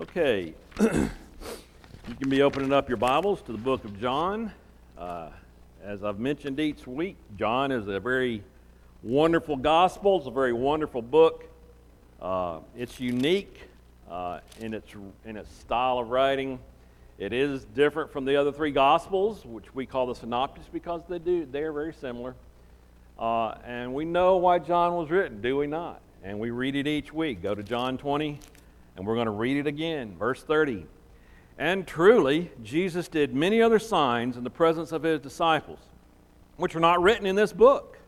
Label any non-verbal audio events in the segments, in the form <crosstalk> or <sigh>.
Okay, you can be opening up your Bibles to the book of John. Uh, as I've mentioned each week, John is a very wonderful gospel. It's a very wonderful book. Uh, it's unique uh, in its in its style of writing. It is different from the other three gospels, which we call the synoptics, because they do they are very similar. Uh, and we know why John was written, do we not? And we read it each week. Go to John 20 and we're going to read it again. Verse 30. And truly, Jesus did many other signs in the presence of his disciples, which are not written in this book.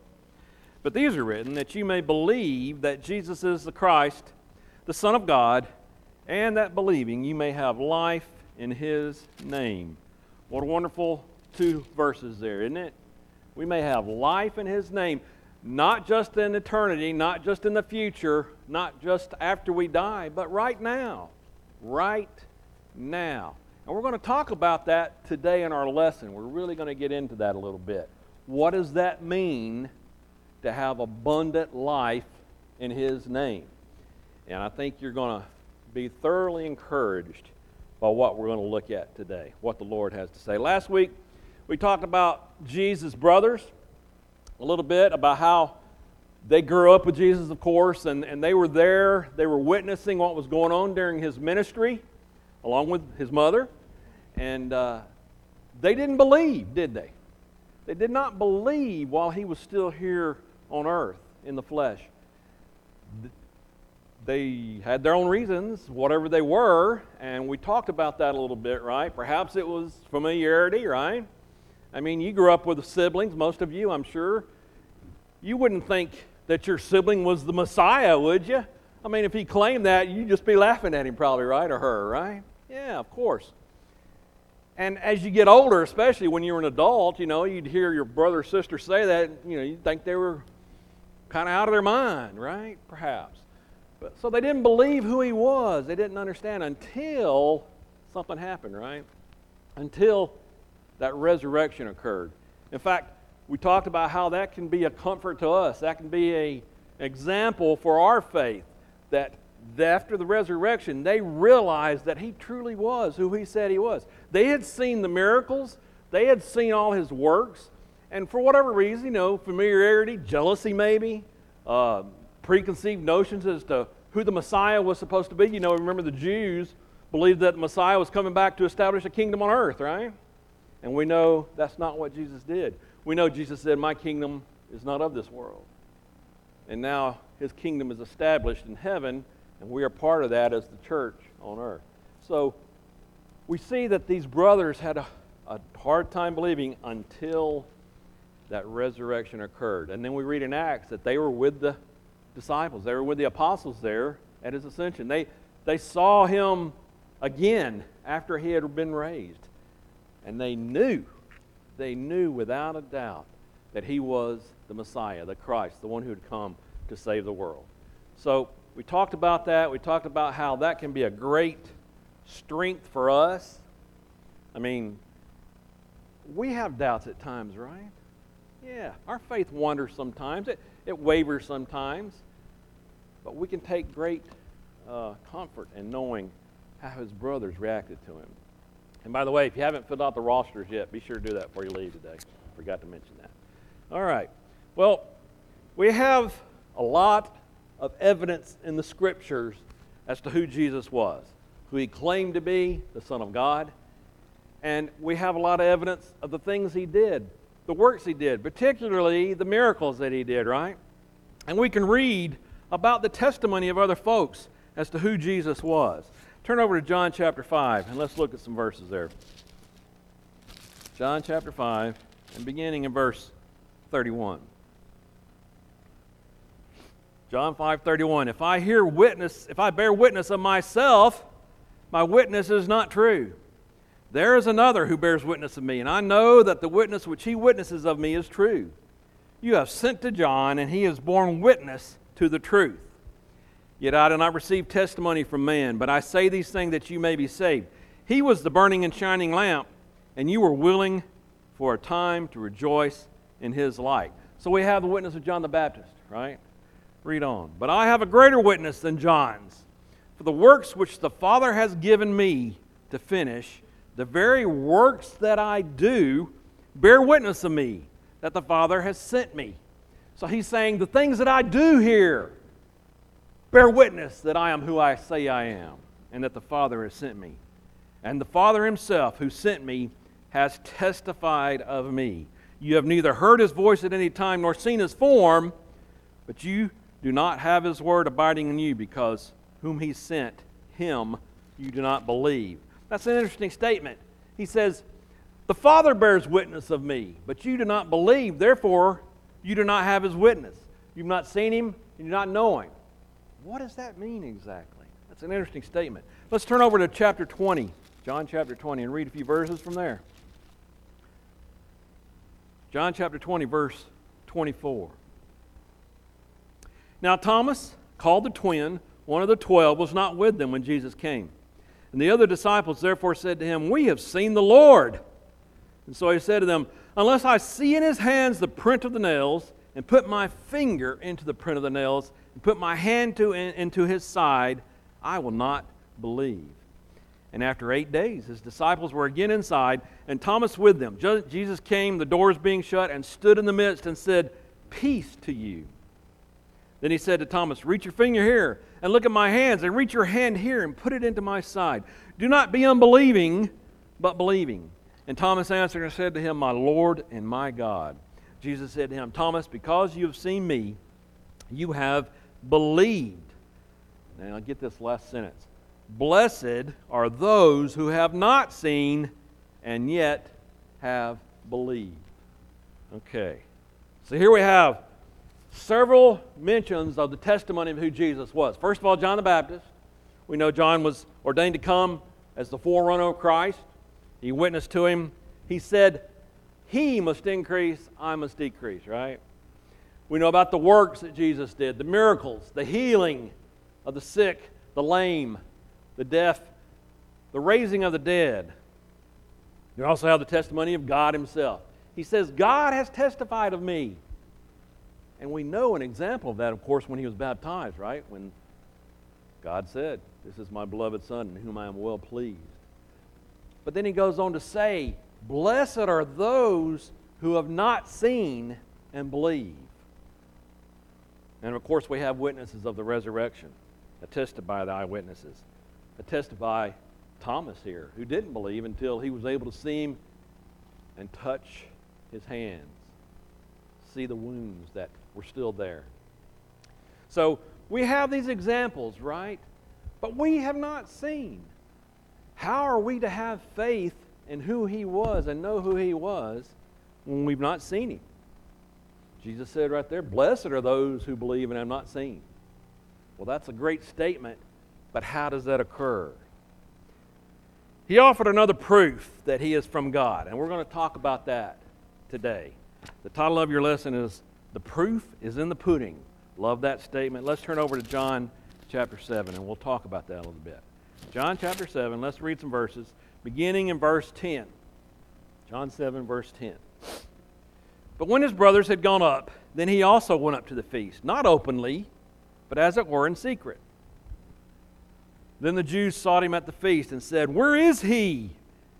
But these are written that you may believe that Jesus is the Christ, the Son of God, and that believing you may have life in his name. What a wonderful two verses there, isn't it? We may have life in his name not just in eternity, not just in the future, not just after we die, but right now. Right now. And we're going to talk about that today in our lesson. We're really going to get into that a little bit. What does that mean to have abundant life in His name? And I think you're going to be thoroughly encouraged by what we're going to look at today, what the Lord has to say. Last week, we talked about Jesus' brothers a little bit about how they grew up with Jesus, of course, and, and they were there. They were witnessing what was going on during his ministry, along with his mother. And uh, they didn't believe, did they? They did not believe while he was still here on earth in the flesh. They had their own reasons, whatever they were, and we talked about that a little bit, right? Perhaps it was familiarity, right? I mean, you grew up with siblings, most of you, I'm sure. You wouldn't think that your sibling was the Messiah, would you? I mean, if he claimed that, you'd just be laughing at him, probably, right? Or her, right? Yeah, of course. And as you get older, especially when you're an adult, you know, you'd hear your brother or sister say that, you know, you'd think they were kind of out of their mind, right? Perhaps. But, so they didn't believe who he was. They didn't understand until something happened, right? Until that resurrection occurred. In fact, we talked about how that can be a comfort to us. That can be a example for our faith that after the resurrection, they realized that he truly was who he said he was. They had seen the miracles, they had seen all his works, and for whatever reason, you know, familiarity, jealousy maybe, uh, preconceived notions as to who the Messiah was supposed to be. You know, remember the Jews believed that the Messiah was coming back to establish a kingdom on earth, right? And we know that's not what Jesus did. We know Jesus said, My kingdom is not of this world. And now his kingdom is established in heaven, and we are part of that as the church on earth. So we see that these brothers had a, a hard time believing until that resurrection occurred. And then we read in Acts that they were with the disciples, they were with the apostles there at his ascension. They, they saw him again after he had been raised. And they knew, they knew without a doubt that he was the Messiah, the Christ, the one who had come to save the world. So we talked about that. We talked about how that can be a great strength for us. I mean, we have doubts at times, right? Yeah, our faith wanders sometimes, it, it wavers sometimes, but we can take great uh, comfort in knowing how his brothers reacted to him. And by the way, if you haven't filled out the rosters yet, be sure to do that before you leave today. Forgot to mention that. All right. Well, we have a lot of evidence in the scriptures as to who Jesus was, who he claimed to be, the Son of God. And we have a lot of evidence of the things he did, the works he did, particularly the miracles that he did, right? And we can read about the testimony of other folks as to who Jesus was. Turn over to John chapter 5 and let's look at some verses there. John chapter 5 and beginning in verse 31. John 5:31 If I hear witness if I bear witness of myself my witness is not true there is another who bears witness of me and I know that the witness which he witnesses of me is true you have sent to John and he has borne witness to the truth Yet I do not receive testimony from man, but I say these things that you may be saved. He was the burning and shining lamp, and you were willing for a time to rejoice in his light. So we have the witness of John the Baptist, right? Read on. But I have a greater witness than John's. For the works which the Father has given me to finish, the very works that I do, bear witness of me that the Father has sent me. So he's saying, The things that I do here bear witness that I am who I say I am, and that the Father has sent me. And the Father himself, who sent me, has testified of me. You have neither heard his voice at any time nor seen his form, but you do not have his word abiding in you, because whom he sent, him you do not believe. That's an interesting statement. He says, The Father bears witness of me, but you do not believe. Therefore, you do not have his witness. You've not seen him, and you do not know him. What does that mean exactly? That's an interesting statement. Let's turn over to chapter 20, John chapter 20, and read a few verses from there. John chapter 20, verse 24. Now, Thomas, called the twin, one of the twelve, was not with them when Jesus came. And the other disciples therefore said to him, We have seen the Lord. And so he said to them, Unless I see in his hands the print of the nails, and put my finger into the print of the nails, and put my hand to, in, into his side, I will not believe. And after eight days, his disciples were again inside, and Thomas with them. Jesus came, the doors being shut, and stood in the midst and said, Peace to you. Then he said to Thomas, Reach your finger here, and look at my hands, and reach your hand here, and put it into my side. Do not be unbelieving, but believing. And Thomas answered and said to him, My Lord and my God. Jesus said to him, Thomas, because you have seen me, you have believed. Now, get this last sentence. Blessed are those who have not seen and yet have believed. Okay. So here we have several mentions of the testimony of who Jesus was. First of all, John the Baptist. We know John was ordained to come as the forerunner of Christ. He witnessed to him. He said, He must increase, I must decrease, right? We know about the works that Jesus did, the miracles, the healing of the sick, the lame, the deaf, the raising of the dead. You also have the testimony of God Himself. He says, God has testified of me. And we know an example of that, of course, when he was baptized, right? When God said, This is my beloved Son in whom I am well pleased. But then he goes on to say, Blessed are those who have not seen and believe. And of course, we have witnesses of the resurrection, attested by the eyewitnesses, attested by Thomas here, who didn't believe until he was able to see him and touch his hands, see the wounds that were still there. So we have these examples, right? But we have not seen. How are we to have faith in who he was and know who he was when we've not seen him? Jesus said right there, Blessed are those who believe and have not seen. Well, that's a great statement, but how does that occur? He offered another proof that he is from God, and we're going to talk about that today. The title of your lesson is The Proof is in the Pudding. Love that statement. Let's turn over to John chapter 7, and we'll talk about that a little bit. John chapter 7, let's read some verses, beginning in verse 10. John 7, verse 10. But when his brothers had gone up, then he also went up to the feast, not openly, but as it were in secret. Then the Jews sought him at the feast and said, Where is he?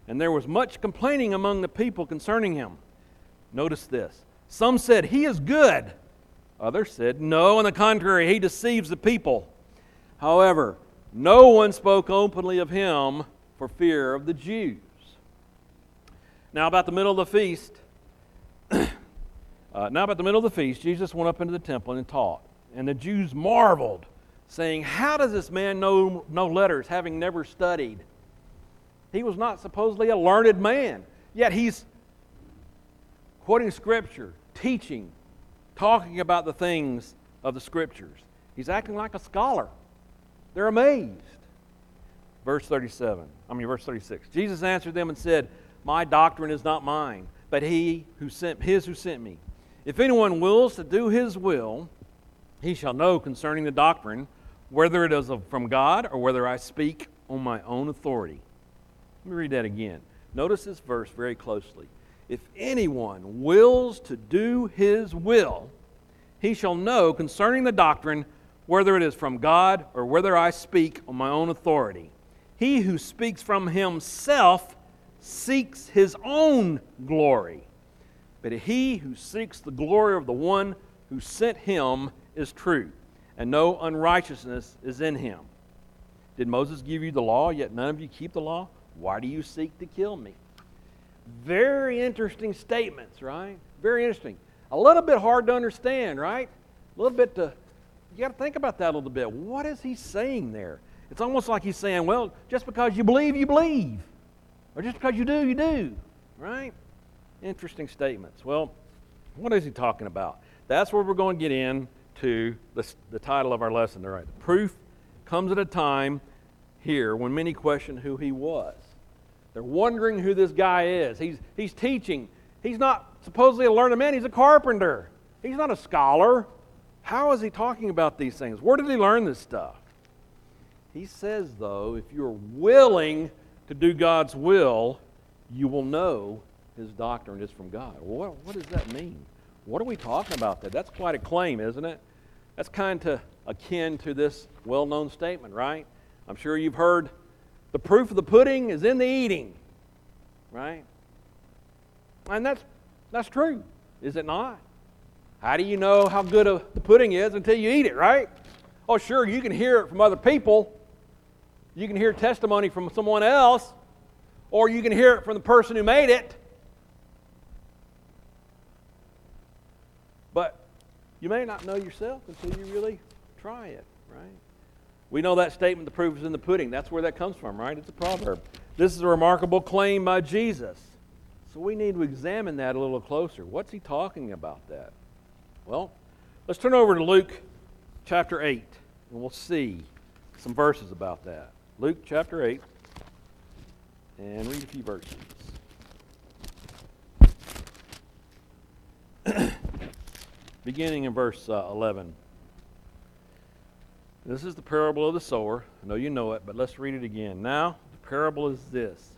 And there was much complaining among the people concerning him. Notice this. Some said, He is good. Others said, No, on the contrary, he deceives the people. However, no one spoke openly of him for fear of the Jews. Now, about the middle of the feast, <clears throat> uh, now, about the middle of the feast, Jesus went up into the temple and taught. And the Jews marveled, saying, How does this man know, know letters, having never studied? He was not supposedly a learned man, yet he's quoting Scripture, teaching, talking about the things of the Scriptures. He's acting like a scholar. They're amazed. Verse 37, I mean, verse 36. Jesus answered them and said, My doctrine is not mine, but he who sent, his who sent me. If anyone wills to do his will, he shall know concerning the doctrine whether it is from God or whether I speak on my own authority. Let me read that again. Notice this verse very closely. If anyone wills to do his will, he shall know concerning the doctrine whether it is from God or whether I speak on my own authority. He who speaks from himself seeks his own glory. But he who seeks the glory of the one who sent him is true, and no unrighteousness is in him. Did Moses give you the law, yet none of you keep the law? Why do you seek to kill me? Very interesting statements, right? Very interesting. A little bit hard to understand, right? A little bit to you got to think about that a little bit. What is he saying there? It's almost like he's saying, well, just because you believe, you believe. Or just because you do, you do. Right? Interesting statements. Well, what is he talking about? That's where we're going to get into the, the title of our lesson. All right. The proof comes at a time here when many question who he was. They're wondering who this guy is. He's, he's teaching. He's not supposedly a learned man, he's a carpenter. He's not a scholar. How is he talking about these things? Where did he learn this stuff? He says, though, if you're willing to do God's will, you will know his doctrine is from God. What, what does that mean? What are we talking about there? That's quite a claim, isn't it? That's kind of akin to this well known statement, right? I'm sure you've heard the proof of the pudding is in the eating, right? And that's, that's true, is it not? How do you know how good a, the pudding is until you eat it, right? Oh, sure, you can hear it from other people. You can hear testimony from someone else, or you can hear it from the person who made it. But you may not know yourself until you really try it, right? We know that statement, the proof is in the pudding. That's where that comes from, right? It's a proverb. This is a remarkable claim by Jesus. So we need to examine that a little closer. What's he talking about that? Well, let's turn over to Luke chapter 8, and we'll see some verses about that. Luke chapter 8, and read a few verses. <clears throat> Beginning in verse uh, 11. This is the parable of the sower. I know you know it, but let's read it again. Now, the parable is this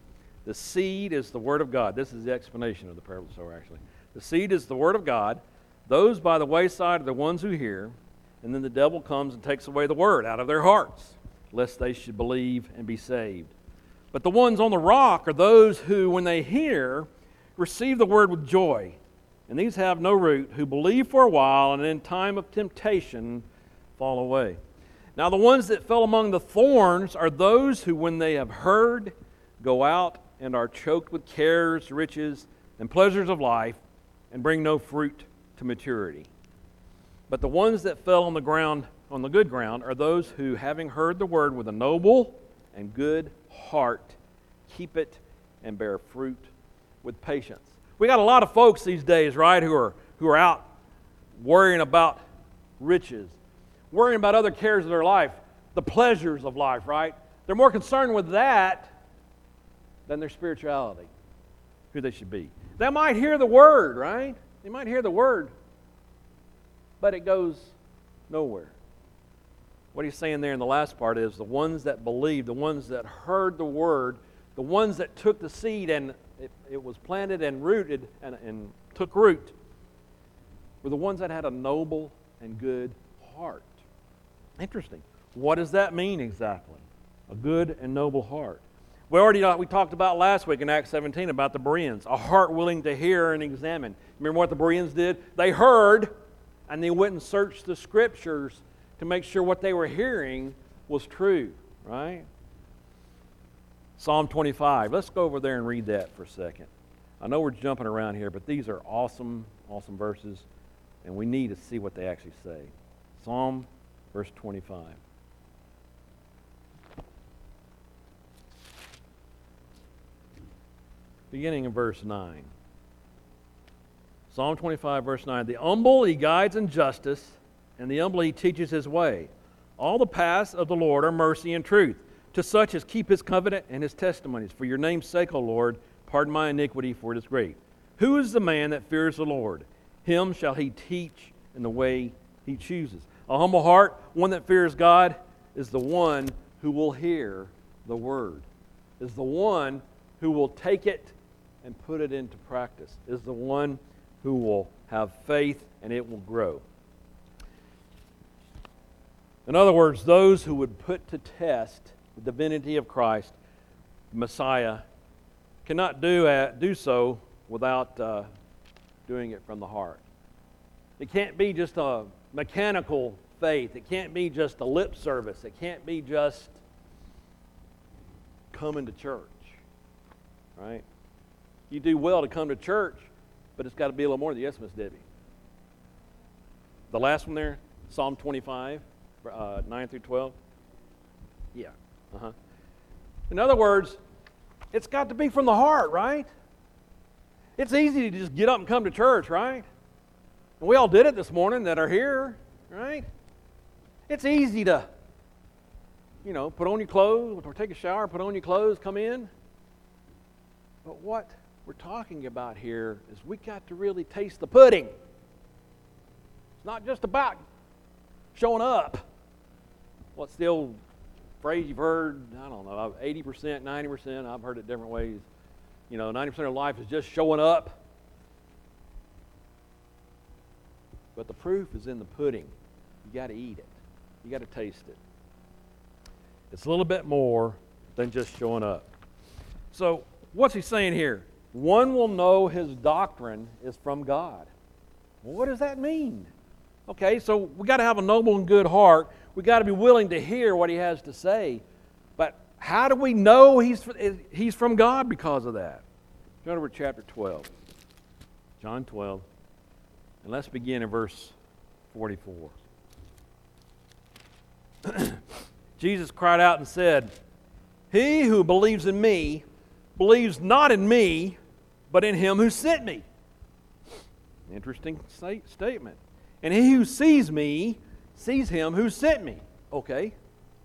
the seed is the word of God. This is the explanation of the parable of the sower, actually. The seed is the word of God. Those by the wayside are the ones who hear, and then the devil comes and takes away the word out of their hearts, lest they should believe and be saved. But the ones on the rock are those who, when they hear, receive the word with joy. And these have no root, who believe for a while, and in time of temptation fall away. Now, the ones that fell among the thorns are those who, when they have heard, go out and are choked with cares, riches, and pleasures of life, and bring no fruit to maturity. But the ones that fell on the ground, on the good ground, are those who, having heard the word with a noble and good heart, keep it and bear fruit with patience. We got a lot of folks these days, right, who are who are out worrying about riches, worrying about other cares of their life, the pleasures of life, right? They're more concerned with that than their spirituality, who they should be. They might hear the word, right? They might hear the word, but it goes nowhere. What he's saying there in the last part is the ones that believed, the ones that heard the word, the ones that took the seed and it, it was planted and rooted and, and took root, were the ones that had a noble and good heart. Interesting. What does that mean exactly? A good and noble heart. We already uh, we talked about last week in Acts 17 about the Bereans, a heart willing to hear and examine. Remember what the Bereans did? They heard and they went and searched the scriptures to make sure what they were hearing was true, right? Psalm 25. Let's go over there and read that for a second. I know we're jumping around here, but these are awesome, awesome verses, and we need to see what they actually say. Psalm verse 25. beginning in verse 9. Psalm 25, verse 9. The humble he guides in justice, and the humble he teaches his way. All the paths of the Lord are mercy and truth, to such as keep his covenant and his testimonies. For your name's sake, O Lord, pardon my iniquity, for it is great. Who is the man that fears the Lord? Him shall he teach in the way he chooses. A humble heart, one that fears God, is the one who will hear the word, is the one who will take it and put it into practice, is the one who will have faith and it will grow. In other words, those who would put to test the divinity of Christ, Messiah, cannot do, uh, do so without uh, doing it from the heart. It can't be just a mechanical faith. It can't be just a lip service. It can't be just coming to church. Right? You do well to come to church, but it's got to be a little more than yes, Miss Debbie. The last one there, Psalm 25, uh, 9 through 12. Yeah. Uh huh. In other words, it's got to be from the heart, right? It's easy to just get up and come to church, right? And we all did it this morning that are here, right? It's easy to, you know, put on your clothes or take a shower, put on your clothes, come in. But what we're talking about here is we got to really taste the pudding. It's not just about showing up. What's the old phrase you've heard? I don't know, 80%, 90%. I've heard it different ways. You know, 90% of life is just showing up. But the proof is in the pudding. You got to eat it. You got to taste it. It's a little bit more than just showing up. So, what's he saying here? One will know his doctrine is from God. What does that mean? Okay, so we got to have a noble and good heart. We got to be willing to hear what he has to say. But how do we know he's, he's from God because of that? Turn over to chapter 12. John 12. And let's begin in verse 44. <clears throat> Jesus cried out and said, He who believes in me believes not in me, but in him who sent me. Interesting statement. And he who sees me sees him who sent me. Okay,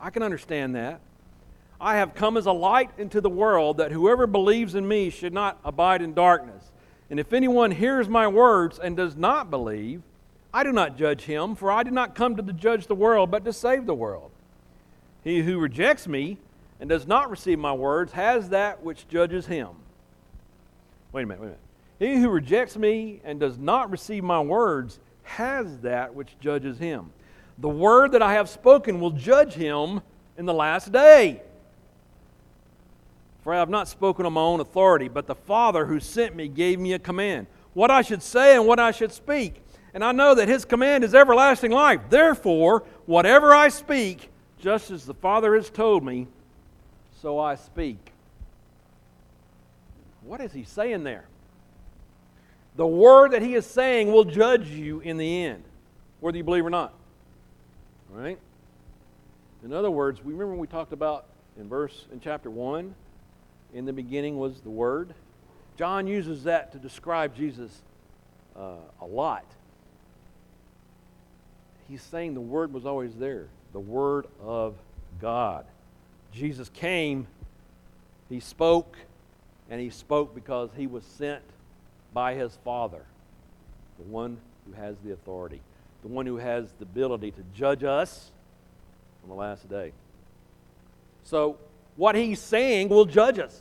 I can understand that. I have come as a light into the world that whoever believes in me should not abide in darkness. And if anyone hears my words and does not believe, I do not judge him, for I did not come to judge the world, but to save the world. He who rejects me and does not receive my words has that which judges him. Wait a minute, wait a minute. He who rejects me and does not receive my words has that which judges him. The word that I have spoken will judge him in the last day. For I have not spoken on my own authority, but the Father who sent me gave me a command, what I should say and what I should speak. And I know that his command is everlasting life. Therefore, whatever I speak, just as the Father has told me, so I speak. What is he saying there? The word that he is saying will judge you in the end, whether you believe or not. All right? In other words, we remember we talked about in verse in chapter 1 in the beginning was the Word. John uses that to describe Jesus uh, a lot. He's saying the Word was always there, the Word of God. Jesus came, He spoke, and He spoke because He was sent by His Father, the one who has the authority, the one who has the ability to judge us on the last day. So, what he's saying will judge us.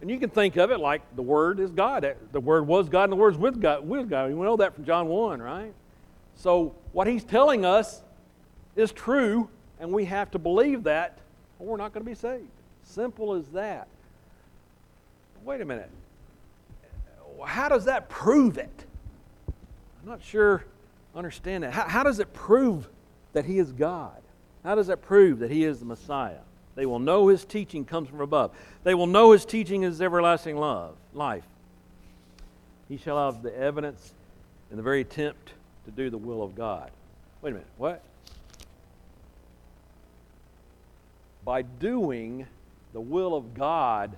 And you can think of it like the Word is God. The Word was God and the Word's with God. With God. We know that from John 1, right? So what he's telling us is true, and we have to believe that, or we're not going to be saved. Simple as that. Wait a minute. How does that prove it? I'm not sure understand that. How, how does it prove that he is God? How does that prove that he is the Messiah? They will know his teaching comes from above. They will know his teaching is everlasting love, life. He shall have the evidence and the very attempt to do the will of God. Wait a minute, what? By doing the will of God,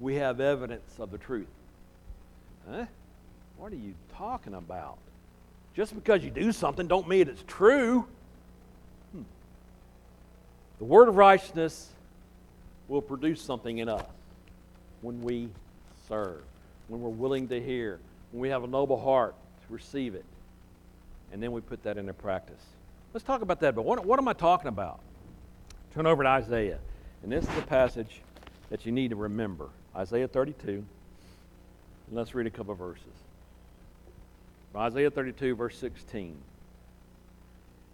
we have evidence of the truth. Huh? What are you talking about? Just because you do something don't mean it's true. Hmm. The word of righteousness will produce something in us when we serve, when we're willing to hear, when we have a noble heart to receive it. And then we put that into practice. Let's talk about that. But what, what am I talking about? Turn over to Isaiah. And this is a passage that you need to remember Isaiah 32. And let's read a couple verses. Isaiah 32, verse 16.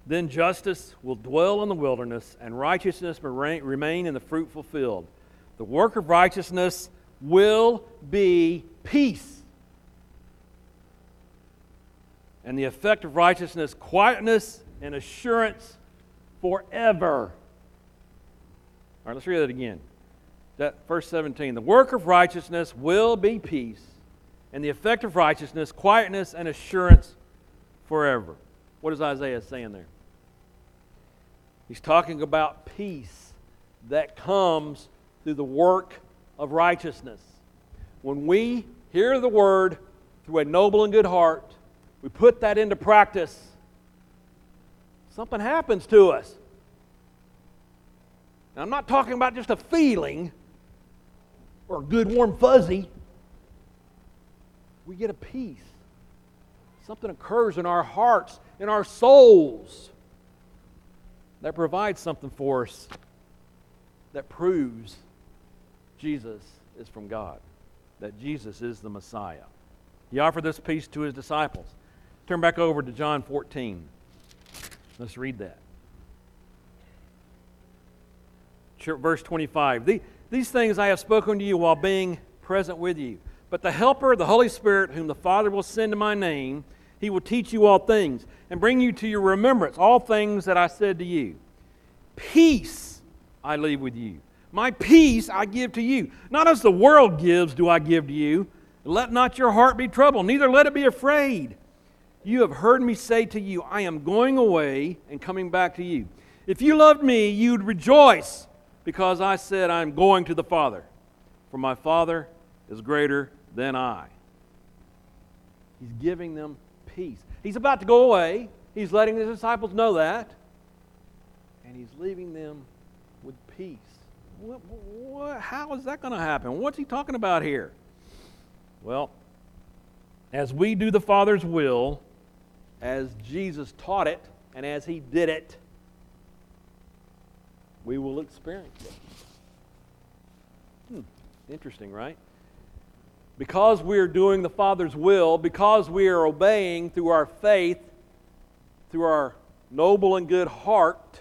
Then justice will dwell in the wilderness, and righteousness will remain in the fruitful field. The work of righteousness will be peace. And the effect of righteousness, quietness and assurance forever. All right, let's read that again. That verse 17. The work of righteousness will be peace, and the effect of righteousness, quietness and assurance forever. What is Isaiah saying there? He's talking about peace that comes through the work of righteousness. When we hear the word through a noble and good heart, we put that into practice, something happens to us. Now, I'm not talking about just a feeling or a good warm fuzzy. We get a peace. Something occurs in our hearts, in our souls, that provides something for us that proves Jesus is from God, that Jesus is the Messiah. He offered this peace to his disciples. Turn back over to John 14. Let's read that. Verse 25. These things I have spoken to you while being present with you. But the Helper, the Holy Spirit, whom the Father will send in my name, he will teach you all things and bring you to your remembrance all things that I said to you. Peace I leave with you. My peace I give to you. Not as the world gives, do I give to you. Let not your heart be troubled, neither let it be afraid. You have heard me say to you, I am going away and coming back to you. If you loved me, you'd rejoice because I said, I'm going to the Father, for my Father is greater than I. He's giving them peace. He's about to go away. He's letting his disciples know that. And he's leaving them with peace. What, what, how is that going to happen? What's he talking about here? Well, as we do the Father's will, as Jesus taught it, and as he did it, we will experience it. Hmm, interesting, right? Because we are doing the Father's will, because we are obeying through our faith, through our noble and good heart,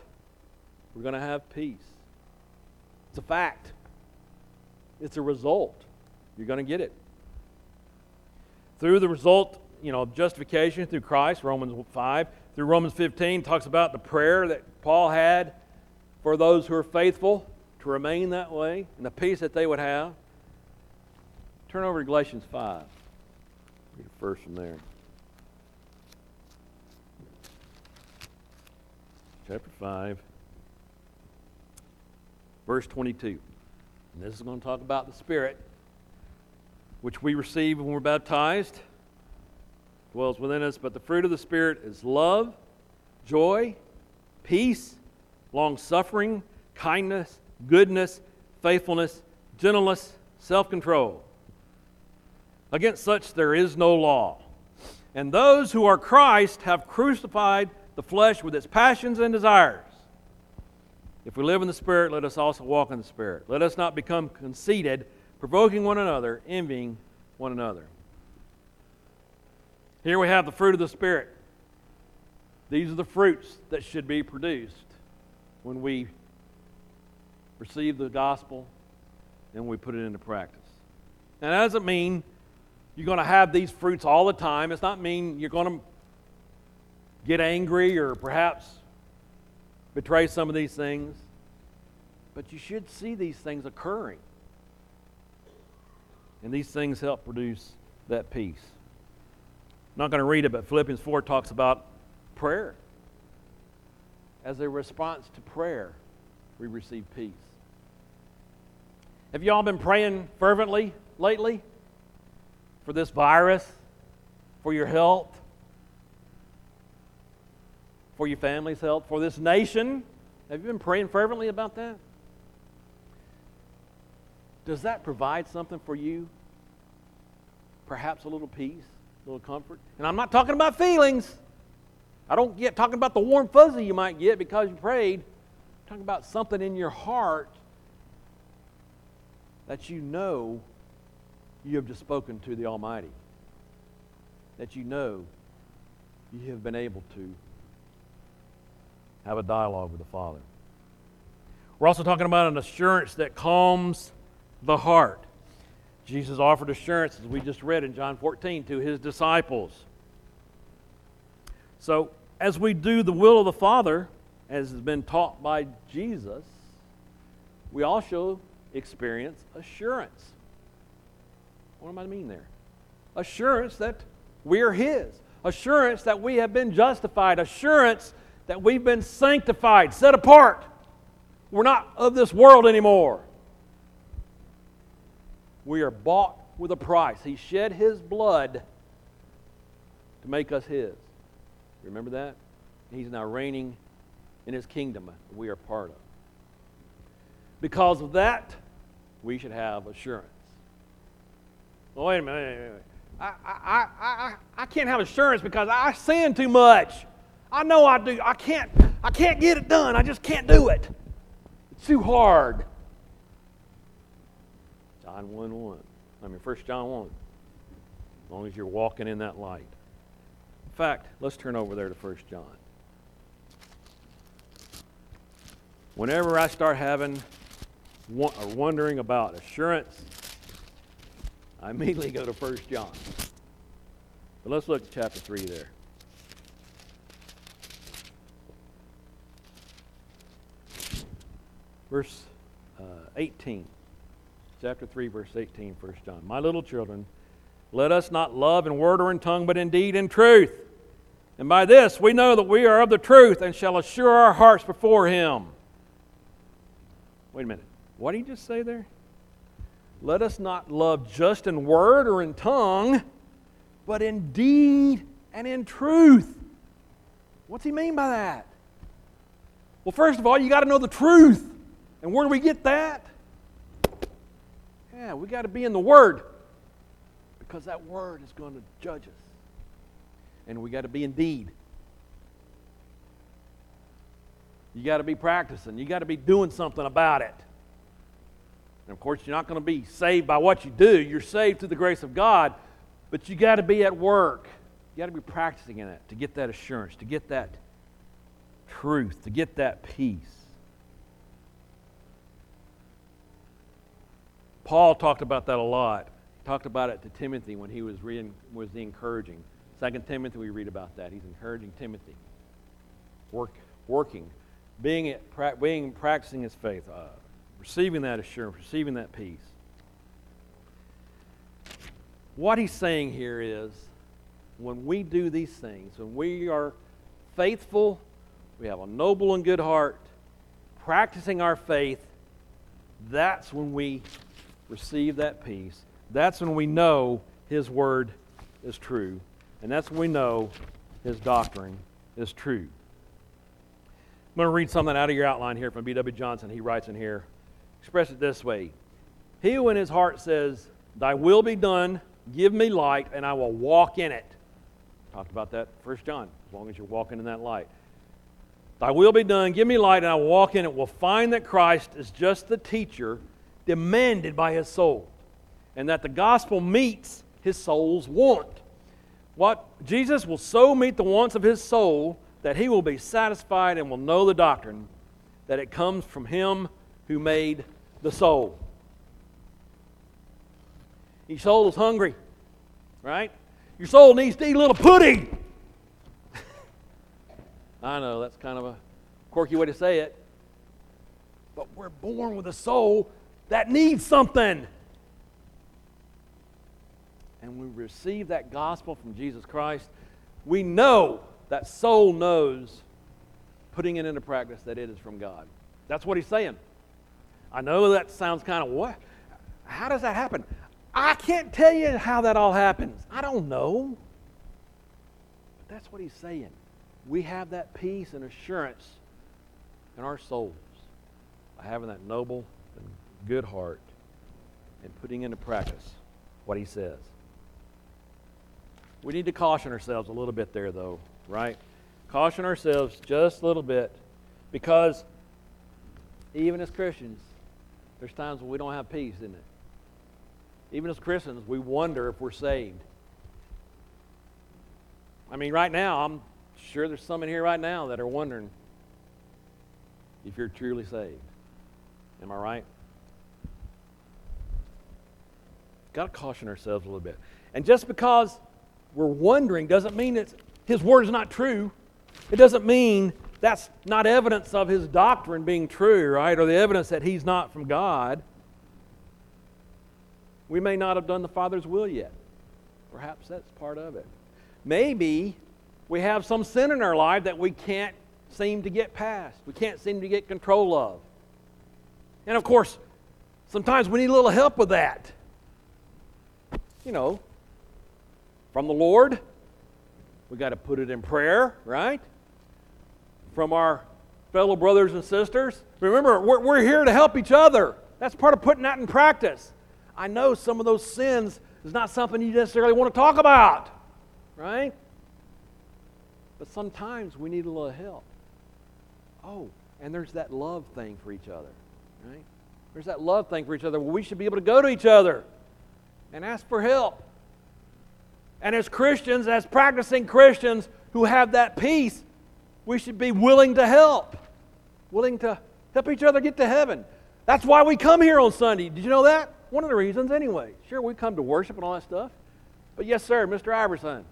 we're going to have peace. It's a fact, it's a result. You're going to get it. Through the result, you know, justification through Christ, Romans 5, through Romans 15, talks about the prayer that Paul had for those who are faithful to remain that way and the peace that they would have. Turn over to Galatians 5. Read first from there. Chapter 5, verse 22. And this is going to talk about the Spirit, which we receive when we're baptized, dwells within us. But the fruit of the Spirit is love, joy, peace, long suffering, kindness, goodness, faithfulness, gentleness, self control. Against such there is no law. And those who are Christ have crucified the flesh with its passions and desires. If we live in the Spirit, let us also walk in the Spirit. Let us not become conceited, provoking one another, envying one another. Here we have the fruit of the Spirit. These are the fruits that should be produced when we receive the gospel and we put it into practice. And that doesn't mean you're going to have these fruits all the time. It's not mean you're going to get angry or perhaps betray some of these things. But you should see these things occurring. And these things help produce that peace. I'm not going to read it, but Philippians 4 talks about prayer. As a response to prayer, we receive peace. Have you all been praying fervently lately? For this virus, for your health, for your family's health, for this nation? Have you been praying fervently about that? Does that provide something for you? Perhaps a little peace, a little comfort? And I'm not talking about feelings. I don't get talking about the warm fuzzy you might get because you prayed. I'm talking about something in your heart that you know you have just spoken to the Almighty. That you know you have been able to have a dialogue with the Father. We're also talking about an assurance that calms the heart. Jesus offered assurance, as we just read in John 14, to his disciples. So, as we do the will of the Father, as has been taught by Jesus, we also experience assurance. What am I mean there? Assurance that we are His, assurance that we have been justified, assurance that we've been sanctified, set apart. We're not of this world anymore. We are bought with a price. He shed His blood to make us His. Remember that? He's now reigning in His kingdom we are part of. Because of that, we should have assurance. Wait a minute. Wait a minute. I, I, I, I, can't have assurance because I sin too much. I know I do. I can't, I can't get it done. I just can't do it. It's too hard. John 1 1. I mean, 1 John 1. As long as you're walking in that light. In fact, let's turn over there to 1 John. Whenever I start having or uh, wondering about assurance, I immediately go to 1 John. But let's look at chapter 3 there. Verse uh, 18. Chapter 3, verse 18, 1 John. My little children, let us not love in word or in tongue, but in deed and truth. And by this we know that we are of the truth and shall assure our hearts before Him. Wait a minute. What did he just say there? Let us not love just in word or in tongue, but in deed and in truth. What's he mean by that? Well, first of all, you got to know the truth. And where do we get that? Yeah, we got to be in the Word because that Word is going to judge us. And we got to be in deed. You got to be practicing. You got to be doing something about it. And of course, you're not going to be saved by what you do. You're saved through the grace of God, but you got to be at work. You got to be practicing in it to get that assurance, to get that truth, to get that peace. Paul talked about that a lot. He talked about it to Timothy when he was, re- was encouraging. Second Timothy, we read about that. He's encouraging Timothy, work, working, being, it, being practicing his faith. Uh, receiving that assurance, receiving that peace. What he's saying here is when we do these things, when we are faithful, we have a noble and good heart, practicing our faith, that's when we receive that peace. That's when we know his word is true. And that's when we know his doctrine is true. I'm going to read something out of your outline here from B.W. Johnson. He writes in here express it this way He who in his heart says, Thy will be done, give me light, and I will walk in it. Talked about that First John, as long as you're walking in that light. Thy will be done, give me light, and I will walk in it. Will find that Christ is just the teacher demanded by his soul, and that the gospel meets his soul's want. What Jesus will so meet the wants of his soul that he will be satisfied and will know the doctrine that it comes from him who made the soul. Your soul is hungry, right? Your soul needs to eat a little pudding. <laughs> I know that's kind of a quirky way to say it. But we're born with a soul that needs something. And we receive that gospel from Jesus Christ. We know that soul knows, putting it into practice, that it is from God. That's what he's saying. I know that sounds kind of what? How does that happen? I can't tell you how that all happens. I don't know. But that's what he's saying. We have that peace and assurance in our souls by having that noble and good heart and putting into practice what he says. We need to caution ourselves a little bit there, though, right? Caution ourselves just a little bit because even as Christians, there's times when we don't have peace, isn't it? Even as Christians, we wonder if we're saved. I mean, right now, I'm sure there's some in here right now that are wondering, if you're truly saved. Am I right? Got to caution ourselves a little bit. And just because we're wondering doesn't mean that His Word is not true. It doesn't mean that's not evidence of His doctrine being true, right? Or the evidence that He's not from God. We may not have done the Father's will yet. Perhaps that's part of it. Maybe we have some sin in our life that we can't seem to get past, we can't seem to get control of. And of course, sometimes we need a little help with that. You know, from the Lord, we got to put it in prayer, right? From our fellow brothers and sisters. Remember, we're, we're here to help each other. That's part of putting that in practice. I know some of those sins is not something you necessarily want to talk about, right? But sometimes we need a little help. Oh, and there's that love thing for each other, right? There's that love thing for each other. Well, we should be able to go to each other and ask for help. And as Christians, as practicing Christians who have that peace, we should be willing to help, willing to help each other get to heaven. That's why we come here on Sunday. Did you know that? One of the reasons, anyway. Sure, we come to worship and all that stuff. But yes, sir, Mr. Iverson.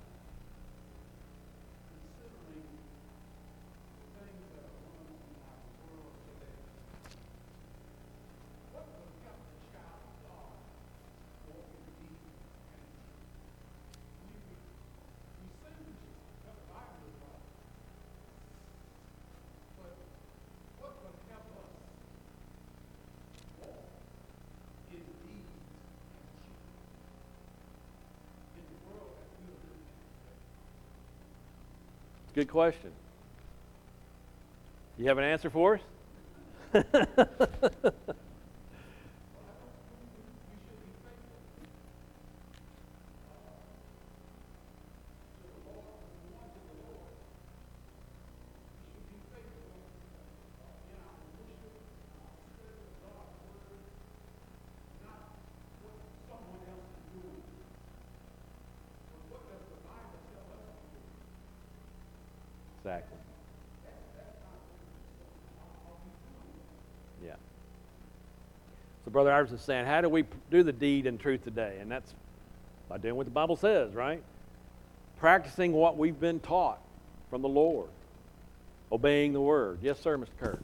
Good question. You have an answer for us? <laughs> Exactly. Yeah. So Brother Iverson is saying, how do we do the deed in truth today? And that's by doing what the Bible says, right? Practicing what we've been taught from the Lord. Obeying the word. Yes, sir, Mr.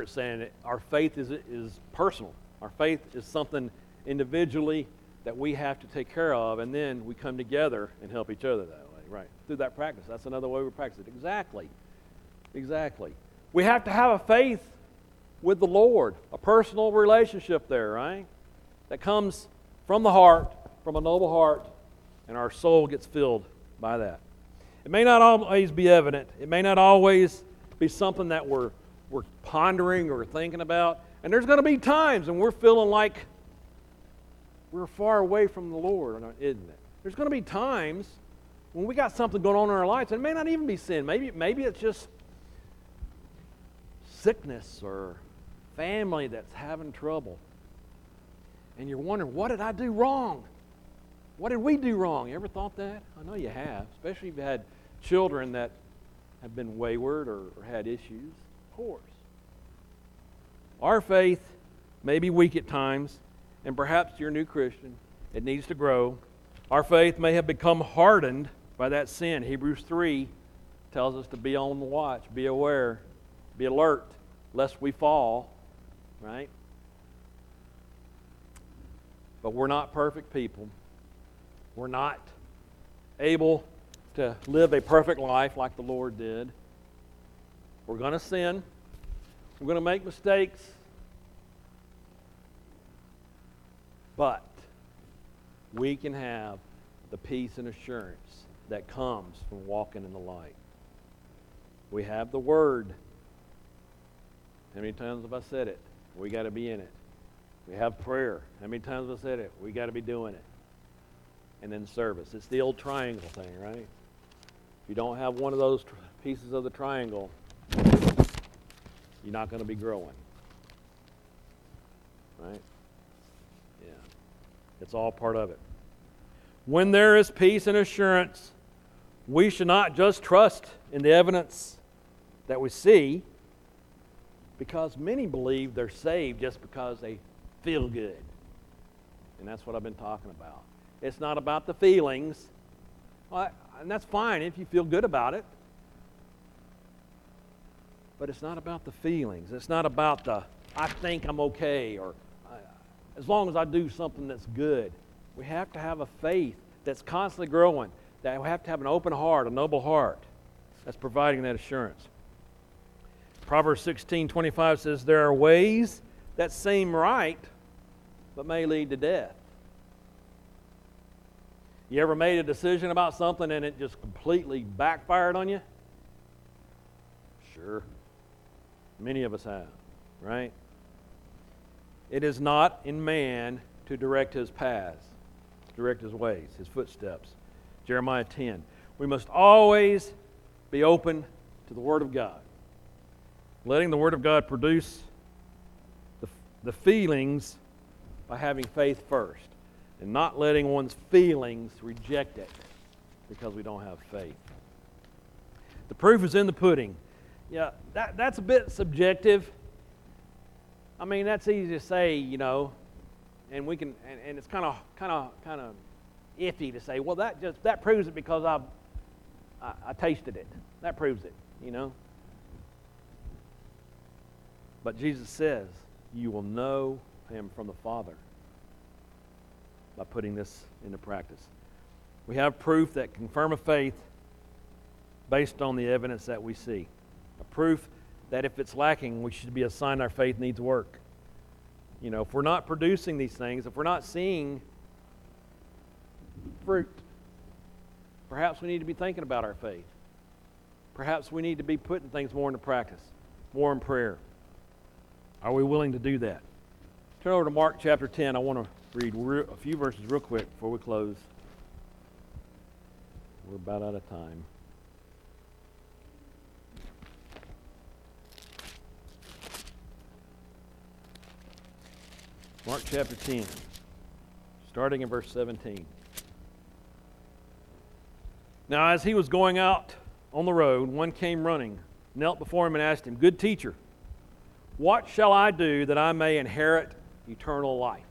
Kurt. Saying our faith is, is personal. Our faith is something individually that we have to take care of, and then we come together and help each other that way, right? Through that practice. That's another way we practice it. Exactly. Exactly. We have to have a faith with the Lord, a personal relationship there, right? That comes from the heart, from a noble heart, and our soul gets filled by that. It may not always be evident, it may not always be something that we're we're pondering or thinking about. And there's going to be times when we're feeling like we're far away from the Lord, isn't it? There's going to be times when we got something going on in our lives, and it may not even be sin. Maybe, maybe it's just sickness or family that's having trouble. And you're wondering, what did I do wrong? What did we do wrong? You ever thought that? I know you have, especially if you've had children that have been wayward or, or had issues course. Our faith may be weak at times, and perhaps you're a new Christian. It needs to grow. Our faith may have become hardened by that sin. Hebrews 3 tells us to be on the watch, be aware, be alert, lest we fall, right? But we're not perfect people. We're not able to live a perfect life like the Lord did. We're going to sin. We're going to make mistakes. But we can have the peace and assurance that comes from walking in the light. We have the Word. How many times have I said it? We got to be in it. We have prayer. How many times have I said it? We got to be doing it. And then service. It's the old triangle thing, right? If you don't have one of those tr- pieces of the triangle, you're not going to be growing. Right? Yeah. It's all part of it. When there is peace and assurance, we should not just trust in the evidence that we see, because many believe they're saved just because they feel good. And that's what I've been talking about. It's not about the feelings. Well, and that's fine if you feel good about it. But it's not about the feelings. It's not about the, I think I'm okay, or as long as I do something that's good. We have to have a faith that's constantly growing, that we have to have an open heart, a noble heart that's providing that assurance. Proverbs 16 25 says, There are ways that seem right, but may lead to death. You ever made a decision about something and it just completely backfired on you? Sure. Many of us have, right? It is not in man to direct his paths, direct his ways, his footsteps. Jeremiah 10. We must always be open to the Word of God, letting the Word of God produce the, the feelings by having faith first, and not letting one's feelings reject it because we don't have faith. The proof is in the pudding. Yeah, that, that's a bit subjective. I mean, that's easy to say, you know, and we can, and, and it's kind of, kind of, kind of iffy to say, well, that just that proves it because I, I, I tasted it. That proves it, you know. But Jesus says, you will know him from the Father by putting this into practice. We have proof that confirm a faith based on the evidence that we see. A proof that if it's lacking, we should be a sign our faith needs work. You know, if we're not producing these things, if we're not seeing fruit, perhaps we need to be thinking about our faith. Perhaps we need to be putting things more into practice, more in prayer. Are we willing to do that? Turn over to Mark chapter 10. I want to read a few verses real quick before we close. We're about out of time. Mark chapter 10, starting in verse 17. Now, as he was going out on the road, one came running, knelt before him, and asked him, Good teacher, what shall I do that I may inherit eternal life?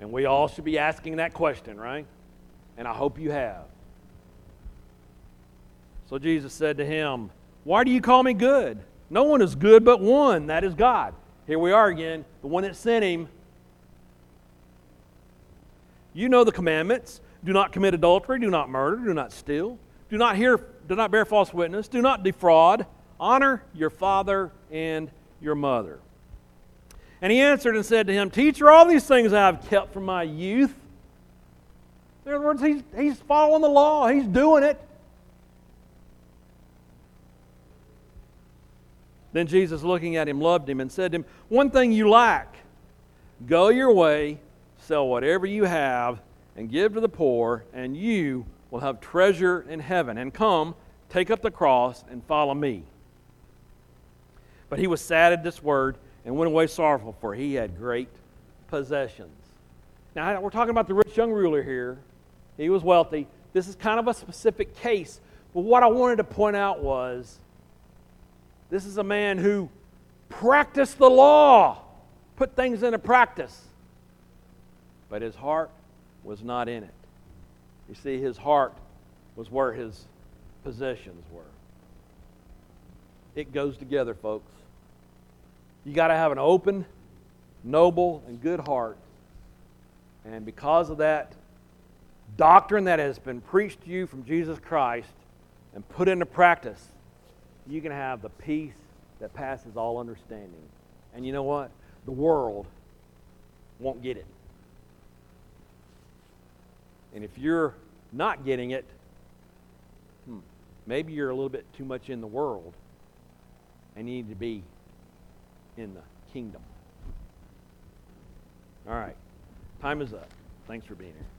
And we all should be asking that question, right? And I hope you have. So Jesus said to him, Why do you call me good? No one is good but one, that is God. Here we are again, the one that sent him. You know the commandments. Do not commit adultery, do not murder, do not steal, do not hear, do not bear false witness, do not defraud, honor your father and your mother. And he answered and said to him, Teacher, all these things I have kept from my youth. In other words, he's, he's following the law, he's doing it. Then Jesus, looking at him, loved him and said to him, One thing you lack go your way, sell whatever you have, and give to the poor, and you will have treasure in heaven. And come, take up the cross, and follow me. But he was sad at this word and went away sorrowful, for he had great possessions. Now, we're talking about the rich young ruler here. He was wealthy. This is kind of a specific case. But what I wanted to point out was this is a man who practiced the law, put things into practice. But his heart was not in it. You see, his heart was where his possessions were. It goes together, folks. You got to have an open, noble, and good heart. And because of that doctrine that has been preached to you from Jesus Christ and put into practice, you can have the peace that passes all understanding. And you know what? The world won't get it. And if you're not getting it, hmm, maybe you're a little bit too much in the world and you need to be in the kingdom. All right. Time is up. Thanks for being here.